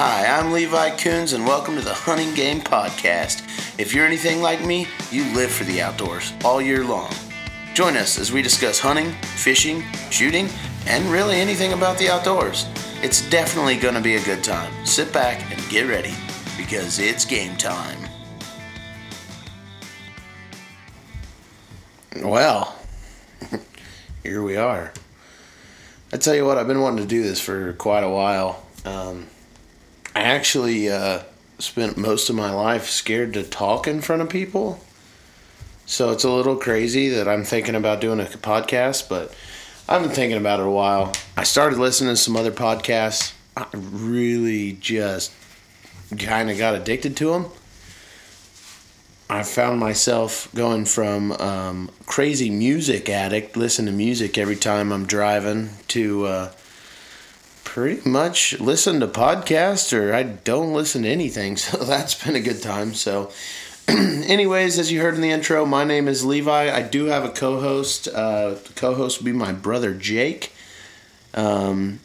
Hi, I'm Levi Coons, and welcome to the Hunting Game Podcast. If you're anything like me, you live for the outdoors all year long. Join us as we discuss hunting, fishing, shooting, and really anything about the outdoors. It's definitely going to be a good time. Sit back and get ready because it's game time. Well, here we are. I tell you what, I've been wanting to do this for quite a while. Um, I actually uh, spent most of my life scared to talk in front of people. So it's a little crazy that I'm thinking about doing a podcast, but I've been thinking about it a while. I started listening to some other podcasts. I really just kind of got addicted to them. I found myself going from um, crazy music addict, listen to music every time I'm driving, to uh, pretty much listen to podcasts or I don't listen to anything. So that's been a good time. So, anyways, as you heard in the intro, my name is Levi. I do have a co host. Uh, co host will be my brother Jake. Um,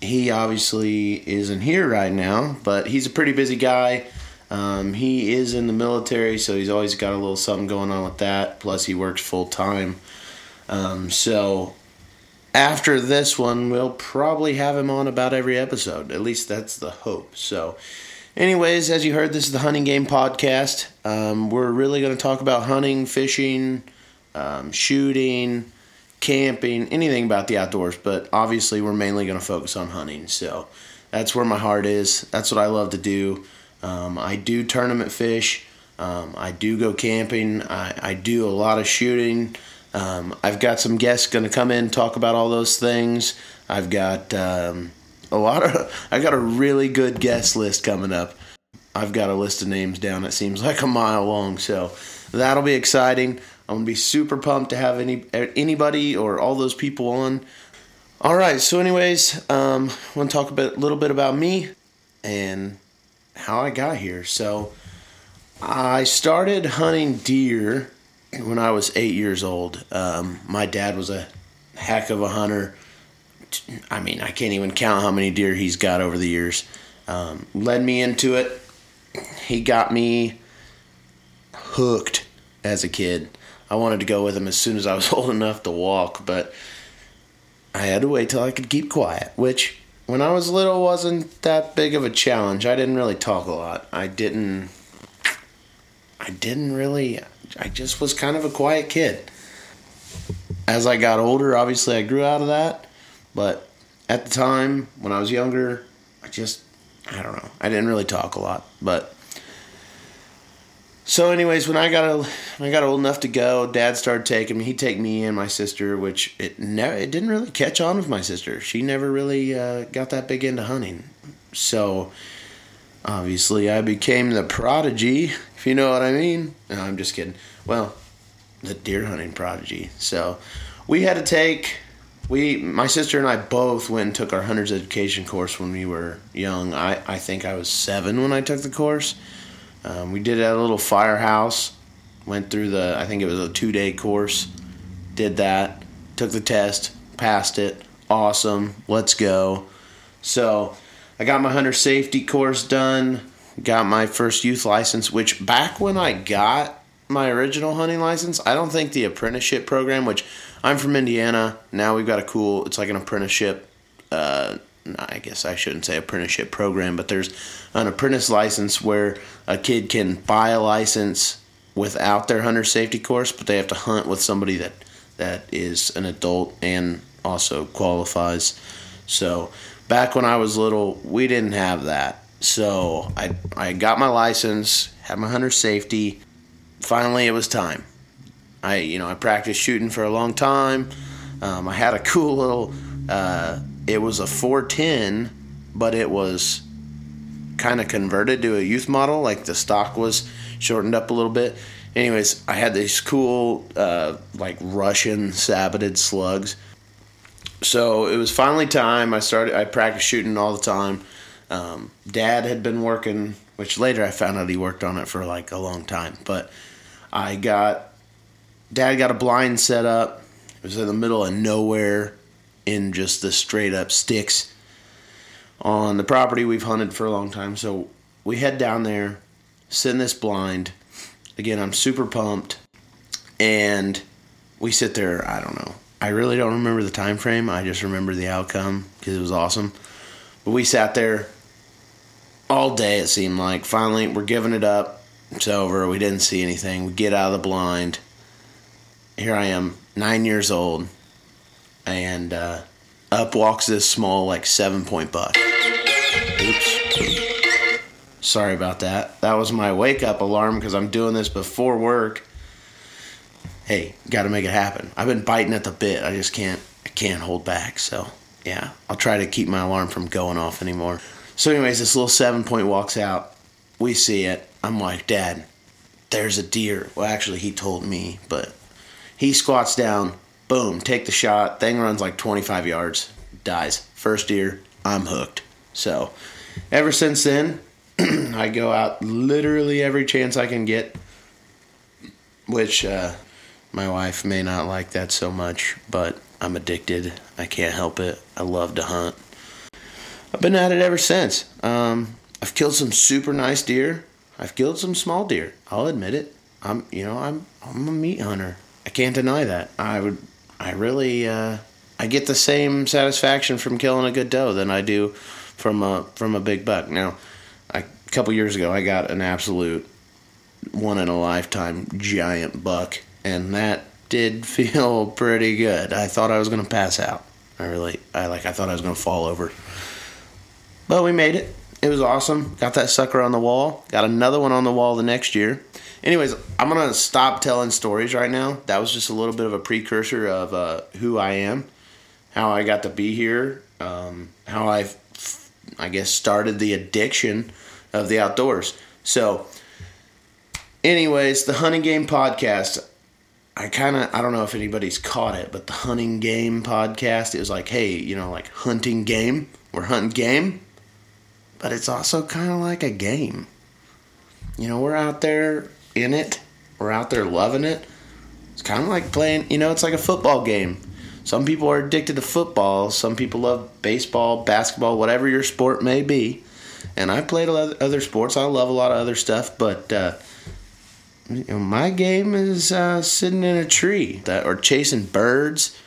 he obviously isn't here right now, but he's a pretty busy guy. Um, he is in the military, so he's always got a little something going on with that. Plus, he works full time. Um, so, after this one, we'll probably have him on about every episode. At least that's the hope. So, anyways, as you heard, this is the Hunting Game Podcast. Um, we're really going to talk about hunting, fishing, um, shooting, camping, anything about the outdoors. But obviously, we're mainly going to focus on hunting. So, that's where my heart is. That's what I love to do. Um, I do tournament fish. Um, I do go camping. I, I do a lot of shooting. Um, I've got some guests going to come in talk about all those things. I've got um, a lot of. I got a really good guest list coming up. I've got a list of names down that seems like a mile long, so that'll be exciting. I'm gonna be super pumped to have any anybody or all those people on. All right, so anyways, um, I want to talk a bit, little bit about me and how I got here. So I started hunting deer when I was eight years old. Um, my dad was a heck of a hunter. I mean, I can't even count how many deer he's got over the years. Um, led me into it. He got me hooked as a kid. I wanted to go with him as soon as I was old enough to walk, but I had to wait till I could keep quiet, which when I was little wasn't that big of a challenge. I didn't really talk a lot. I didn't I didn't really I just was kind of a quiet kid. As I got older, obviously I grew out of that, but at the time when I was younger, I just I don't know. I didn't really talk a lot, but so, anyways, when I got when I got old enough to go, Dad started taking me. He'd take me and my sister, which it never, it didn't really catch on with my sister. She never really uh, got that big into hunting. So, obviously, I became the prodigy, if you know what I mean. No, I'm just kidding. Well, the deer hunting prodigy. So, we had to take. We, my sister and I both went and took our hunter's education course when we were young. I, I think I was seven when I took the course um, we did it at a little firehouse. Went through the, I think it was a two day course. Did that. Took the test. Passed it. Awesome. Let's go. So I got my hunter safety course done. Got my first youth license, which back when I got my original hunting license, I don't think the apprenticeship program, which I'm from Indiana. Now we've got a cool, it's like an apprenticeship. Uh, I guess I shouldn't say apprenticeship program, but there's an apprentice license where a kid can buy a license without their hunter safety course, but they have to hunt with somebody that that is an adult and also qualifies. So back when I was little, we didn't have that. So I I got my license, had my hunter safety. Finally, it was time. I you know I practiced shooting for a long time. Um, I had a cool little. Uh, it was a 410, but it was kind of converted to a youth model. Like the stock was shortened up a little bit. Anyways, I had these cool, uh, like Russian saboted slugs. So it was finally time. I started. I practiced shooting all the time. Um, Dad had been working, which later I found out he worked on it for like a long time. But I got Dad got a blind set up. It was in the middle of nowhere, in just the straight up sticks on the property we've hunted for a long time. So we head down there, sit in this blind. Again, I'm super pumped, and we sit there. I don't know. I really don't remember the time frame. I just remember the outcome because it was awesome. But we sat there all day. It seemed like. Finally, we're giving it up. It's over. We didn't see anything. We get out of the blind. Here I am, nine years old, and uh, up walks this small, like seven point buck. Oops. Sorry about that. That was my wake up alarm because I'm doing this before work. Hey, got to make it happen. I've been biting at the bit. I just can't. I can't hold back. So yeah, I'll try to keep my alarm from going off anymore. So, anyways, this little seven point walks out. We see it. I'm like, Dad, there's a deer. Well, actually, he told me, but he squats down. Boom, take the shot. Thing runs like 25 yards, dies. First deer, I'm hooked. So, ever since then, I go out literally every chance I can get, which uh, my wife may not like that so much, but I'm addicted. I can't help it. I love to hunt. I've been at it ever since. Um, I've killed some super nice deer. I've killed some small deer. I'll admit it. I'm, you know, I'm, I'm a meat hunter. I can't deny that. I would, I really, uh, I get the same satisfaction from killing a good doe than I do from a from a big buck. Now, I, a couple years ago, I got an absolute one in a lifetime giant buck, and that did feel pretty good. I thought I was gonna pass out. I really, I like, I thought I was gonna fall over. But we made it. It was awesome. Got that sucker on the wall. Got another one on the wall the next year. Anyways, I'm gonna stop telling stories right now. That was just a little bit of a precursor of uh, who I am, how I got to be here, um, how I, I guess, started the addiction of the outdoors. So, anyways, the hunting game podcast. I kind of I don't know if anybody's caught it, but the hunting game podcast. It was like, hey, you know, like hunting game. We're hunting game, but it's also kind of like a game. You know, we're out there in it. We're out there loving it. It's kind of like playing, you know, it's like a football game. Some people are addicted to football. Some people love baseball, basketball, whatever your sport may be. And I played other sports. I love a lot of other stuff, but uh, you know, my game is uh, sitting in a tree that, or chasing birds.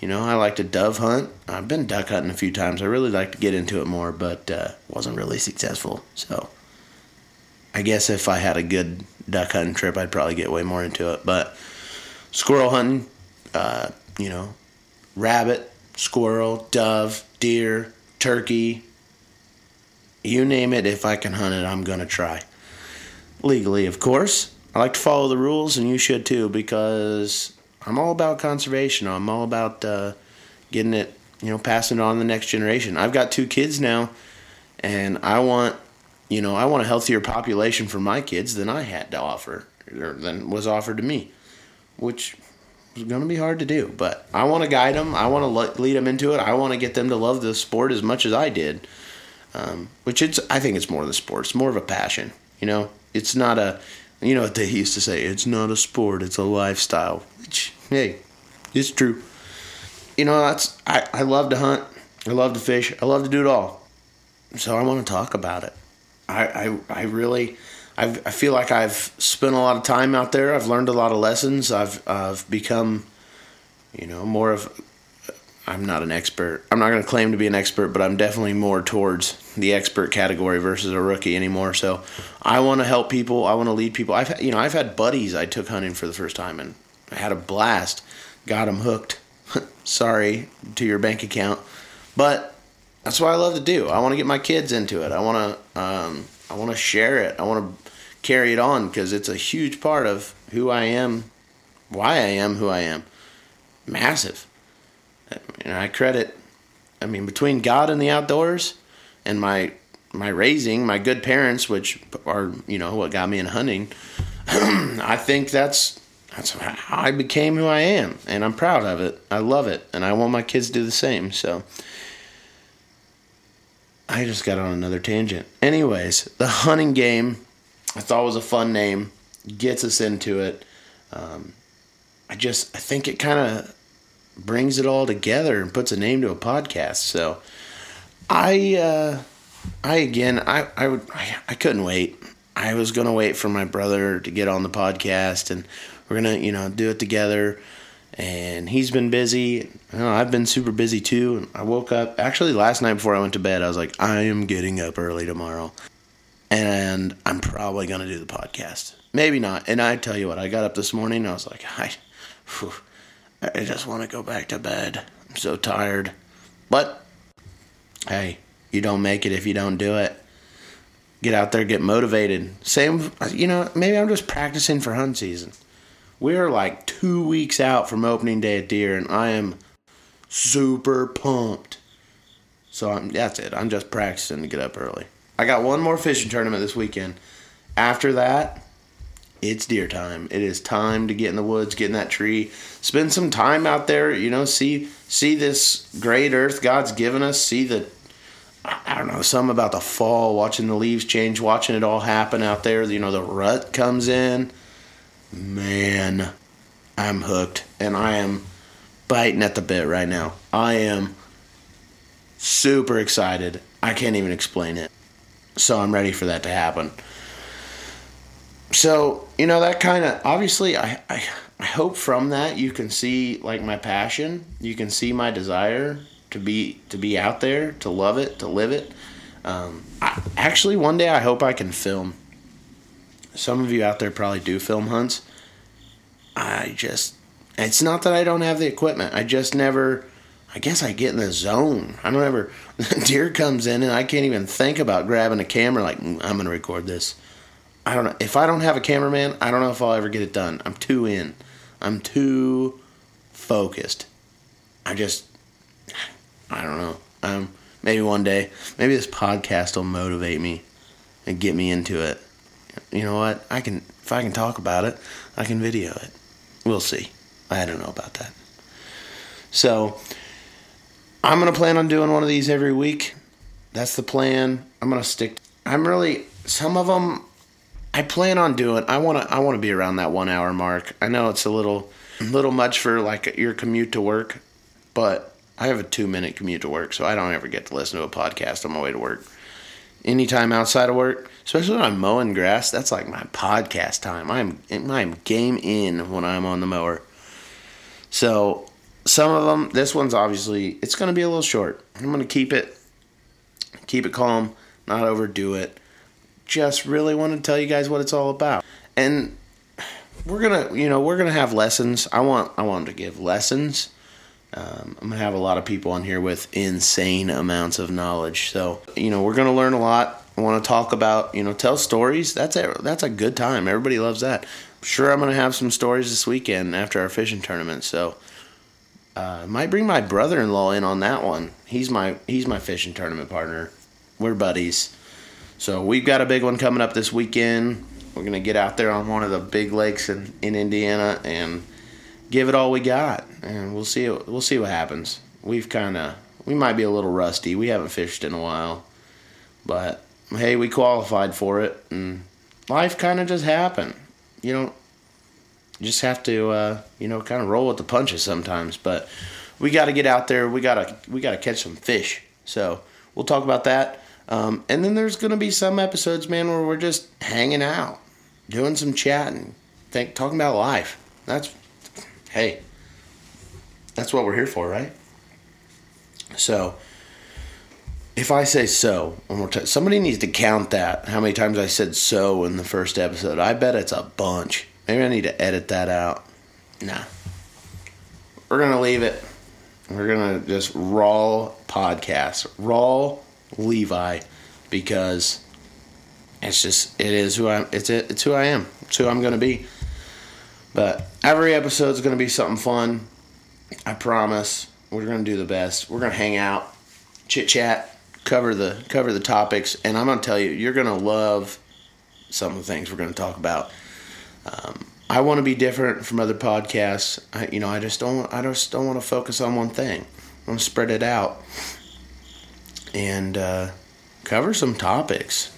You know, I like to dove hunt. I've been duck hunting a few times. I really like to get into it more, but uh, wasn't really successful. So I guess if I had a good duck hunting trip, I'd probably get way more into it. But squirrel hunting, uh, you know, rabbit, squirrel, dove, deer, turkey, you name it. If I can hunt it, I'm gonna try. Legally, of course. I like to follow the rules, and you should too, because I'm all about conservation. I'm all about uh, getting it, you know, passing it on to the next generation. I've got two kids now, and I want, you know, I want a healthier population for my kids than I had to offer, or than was offered to me, which was going to be hard to do. But I want to guide them. I want to lead them into it. I want to get them to love the sport as much as I did. Um, which it's, I think it's more than sport. It's more of a passion. You know, it's not a, you know what they used to say. It's not a sport. It's a lifestyle. Which hey, it's true. You know, that's I, I love to hunt. I love to fish. I love to do it all. So I want to talk about it. I I, I really I've, I feel like I've spent a lot of time out there. I've learned a lot of lessons. I've I've become, you know, more of. I'm not an expert. I'm not going to claim to be an expert, but I'm definitely more towards the expert category versus a rookie anymore. So I want to help people. I want to lead people. I've you know I've had buddies I took hunting for the first time, and had a blast. Got them hooked. Sorry to your bank account, but that's what I love to do. I want to get my kids into it. I want to um, I want to share it. I want to carry it on because it's a huge part of who I am, why I am who I am. Massive. And I credit. I mean, between God and the outdoors, and my my raising, my good parents, which are you know what got me in hunting. I think that's that's how I became who I am, and I'm proud of it. I love it, and I want my kids to do the same. So I just got on another tangent. Anyways, the hunting game I thought was a fun name, gets us into it. Um, I just I think it kind of brings it all together and puts a name to a podcast. So I uh, I again I I would I, I couldn't wait. I was gonna wait for my brother to get on the podcast, and we're gonna you know do it together. And he's been busy. Know, I've been super busy too. And I woke up actually last night before I went to bed. I was like, I am getting up early tomorrow, and I'm probably gonna do the podcast. Maybe not. And I tell you what, I got up this morning. I was like, I, whew, I just want to go back to bed. I'm so tired. But hey, you don't make it if you don't do it. Get out there, get motivated. Same, you know, maybe I'm just practicing for hunt season. We're like two weeks out from opening day at deer, and I am super pumped. So I'm, that's it. I'm just practicing to get up early. I got one more fishing tournament this weekend. After that, it's deer time. It is time to get in the woods, get in that tree, spend some time out there. You know, see see this great earth God's given us. See the I don't know some about the fall, watching the leaves change, watching it all happen out there. You know, the rut comes in. Man, I'm hooked, and I am biting at the bit right now. I am super excited. I can't even explain it. So I'm ready for that to happen so you know that kind of obviously I, I i hope from that you can see like my passion you can see my desire to be to be out there to love it to live it um, I, actually one day i hope i can film some of you out there probably do film hunts i just it's not that i don't have the equipment i just never i guess i get in the zone i don't ever deer comes in and i can't even think about grabbing a camera like mm, i'm gonna record this I don't know. If I don't have a cameraman, I don't know if I'll ever get it done. I'm too in. I'm too focused. I just, I don't know. Um, maybe one day, maybe this podcast will motivate me and get me into it. You know what? I can, if I can talk about it, I can video it. We'll see. I don't know about that. So, I'm to plan on doing one of these every week. That's the plan. I'm to stick. I'm really, some of them I plan on doing. I want to. I want to be around that one hour mark. I know it's a little, little much for like your commute to work, but I have a two minute commute to work, so I don't ever get to listen to a podcast on my way to work. Anytime outside of work, especially when I'm mowing grass, that's like my podcast time. I'm I'm game in when I'm on the mower. So some of them, this one's obviously it's going to be a little short. I'm going to keep it, keep it calm, not overdo it just really want to tell you guys what it's all about. And we're gonna, you know, we're gonna have lessons. I want, I want to give lessons. Um, I'm gonna have a lot of people on here with insane amounts of knowledge. So, you know, we're gonna learn a lot. I want to talk about, you know, tell stories. That's a that's a good time. Everybody loves that. I'm sure, I'm gonna have some stories this weekend after our fishing tournament. So, uh, might bring my brother-in-law in on that one. He's my he's my fishing tournament partner. We're buddies. So we've got a big one coming up this weekend. We're gonna get out there on one of the big lakes in, in Indiana and give it all we got, and we'll see. We'll see what happens. We've kind of we might be a little rusty. We haven't fished in a while, but hey, we qualified for it, and life kind of just happened. You know, you just have to uh, you know kind of roll with the punches sometimes. But we got to get out there. We gotta we gotta catch some fish. So we'll talk about that. Um, and then there's to be some episodes, man, where we're just hanging out, doing some chatting, think, talking about life. That's, hey, that's what we're here for, right? So, if I say so one more time, somebody needs to count that. How many times I said so in the first episode? I bet it's a bunch. Maybe I need to edit that out. Nah. We're going to leave it. We're going to just raw podcast. Raw Levi because it's just it is who I it's it, it's who I am. It's who I'm going to be. But every episode is going to be something fun. I promise. We're going to do the best. We're going to hang out, chit chat, cover the cover the topics, and I'm going to tell you, you're going to love some of the things we're going to talk about. Um, I want to be different from other podcasts. I, you know, I just don't. I just don't want to focus on one thing. I want to spread it out and uh, cover some topics.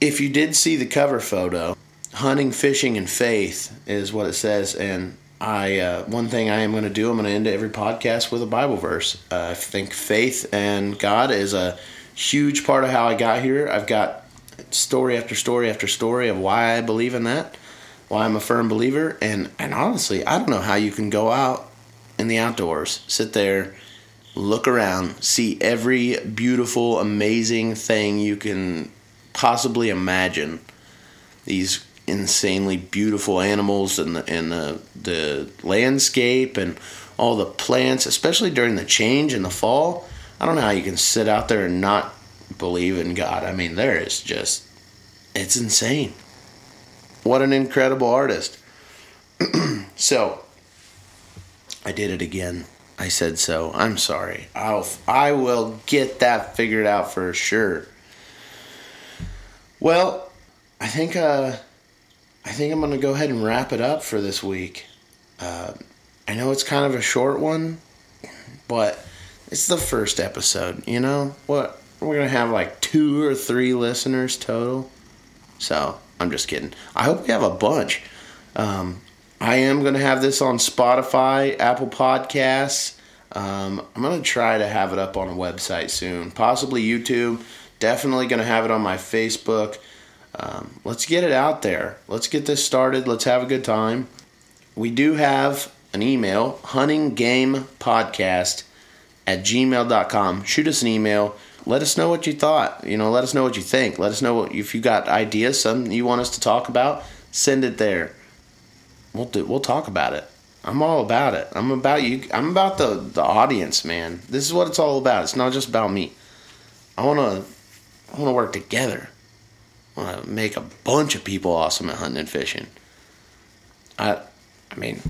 If you did see the cover photo, hunting, fishing, and faith is what it says, and I uh, one thing I am going to do. I'm going to end every podcast with a Bible verse. Uh, I think faith and God is a huge part of how I got here. I've got story after story after story of why I believe in that, why I'm a firm believer, and and honestly, I don't know how you can go out in the outdoors, sit there, look around, see every beautiful, amazing thing you can possibly imagine. These insanely beautiful animals and the and the the landscape and all the plants, especially during the change in the fall. I don't know how you can sit out there and not believe in God. I mean, there is just it's insane. What an incredible artist. so, I did it again. I said so. I'm sorry. I'll I will get that figured out for sure. Well, I think uh I think I'm going to go ahead and wrap it up for this week. Uh, I know it's kind of a short one, but it's the first episode. You know what? We're gonna have like two or three listeners total. So I'm just kidding. I hope we have a bunch. Um, I am gonna have this on Spotify, Apple Podcasts. Um, I'm gonna try to have it up on a website soon, possibly YouTube. Definitely gonna have it on my Facebook. Um, let's get it out there. Let's get this started. Let's have a good time. We do have an email, huntinggamepodcast at gmail.com. Shoot us an email. Let us know what you thought. You know, let us know what you think. Let us know what, if you got ideas, something you want us to talk about. Send it there. We'll do, we'll talk about it. I'm all about it. I'm about you. I'm about the the audience, man. This is what it's all about. It's not just about me. I wanna I wanna work together want to make a bunch of people awesome at hunting and fishing. I, I mean,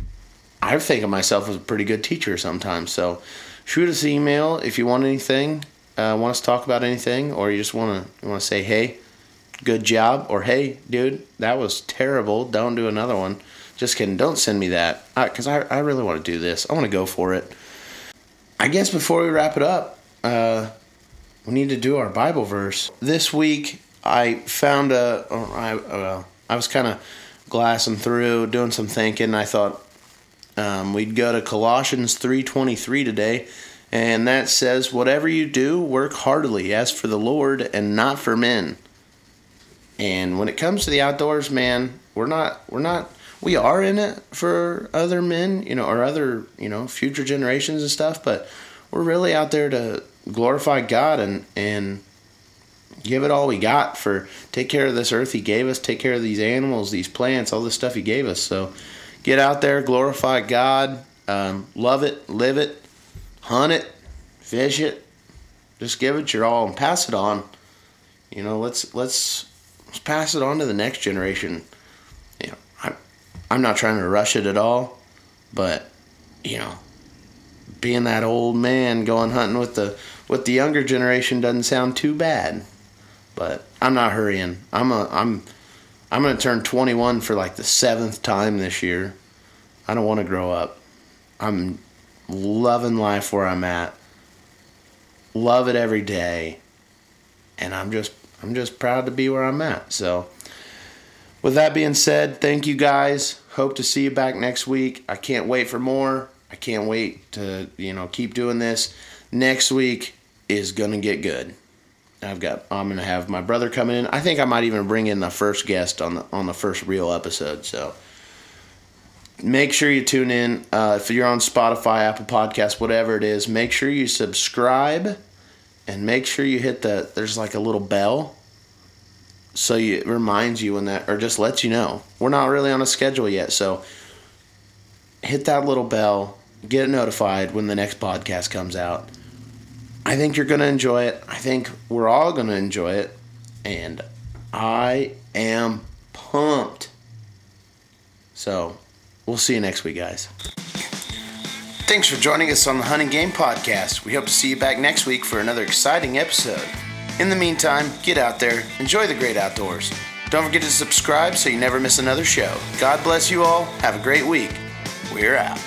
I think of myself as a pretty good teacher sometimes. So, shoot us an email if you want anything, uh, want us to talk about anything, or you just want to want to say, hey, good job, or hey, dude, that was terrible. Don't do another one. Just kidding. Don't send me that because I, I, I really want to do this. I want to go for it. I guess before we wrap it up, uh, we need to do our Bible verse. This week, I found a. I uh, I was kind of glassing through, doing some thinking. I thought um, we'd go to Colossians three twenty three today, and that says, "Whatever you do, work heartily as for the Lord and not for men." And when it comes to the outdoors, man, we're not we're not we are in it for other men, you know, or other you know future generations and stuff, but we're really out there to glorify God and and give it all we got for take care of this earth he gave us, take care of these animals, these plants, all this stuff he gave us. So get out there, glorify God, um, love it, live it, hunt it, fish it. Just give it your all and pass it on. You know, let's let's let's pass it on to the next generation. You know, I I'm not trying to rush it at all, but you know, being that old man going hunting with the with the younger generation doesn't sound too bad. But I'm not hurrying. I'm a I'm I'm gonna turn 21 for like the seventh time this year. I don't want to grow up. I'm loving life where I'm at. Love it every day, and I'm just I'm just proud to be where I'm at. So, with that being said, thank you guys. Hope to see you back next week. I can't wait for more. I can't wait to you know keep doing this. Next week is gonna get good. I've got I'm gonna have my brother coming in. I think I might even bring in the first guest on the on the first real episode. So make sure you tune in. Uh, if you're on Spotify, Apple Podcasts, whatever it is, make sure you subscribe and make sure you hit the there's like a little bell so you, it reminds you when that or just lets you know. We're not really on a schedule yet, so hit that little bell, get notified when the next podcast comes out. I think you're going to enjoy it. I think we're all going to enjoy it. And I am pumped. So, we'll see you next week, guys. Thanks for joining us on the Hunting Game Podcast. We hope to see you back next week for another exciting episode. In the meantime, get out there, enjoy the great outdoors. Don't forget to subscribe so you never miss another show. God bless you all. Have a great week. We're out.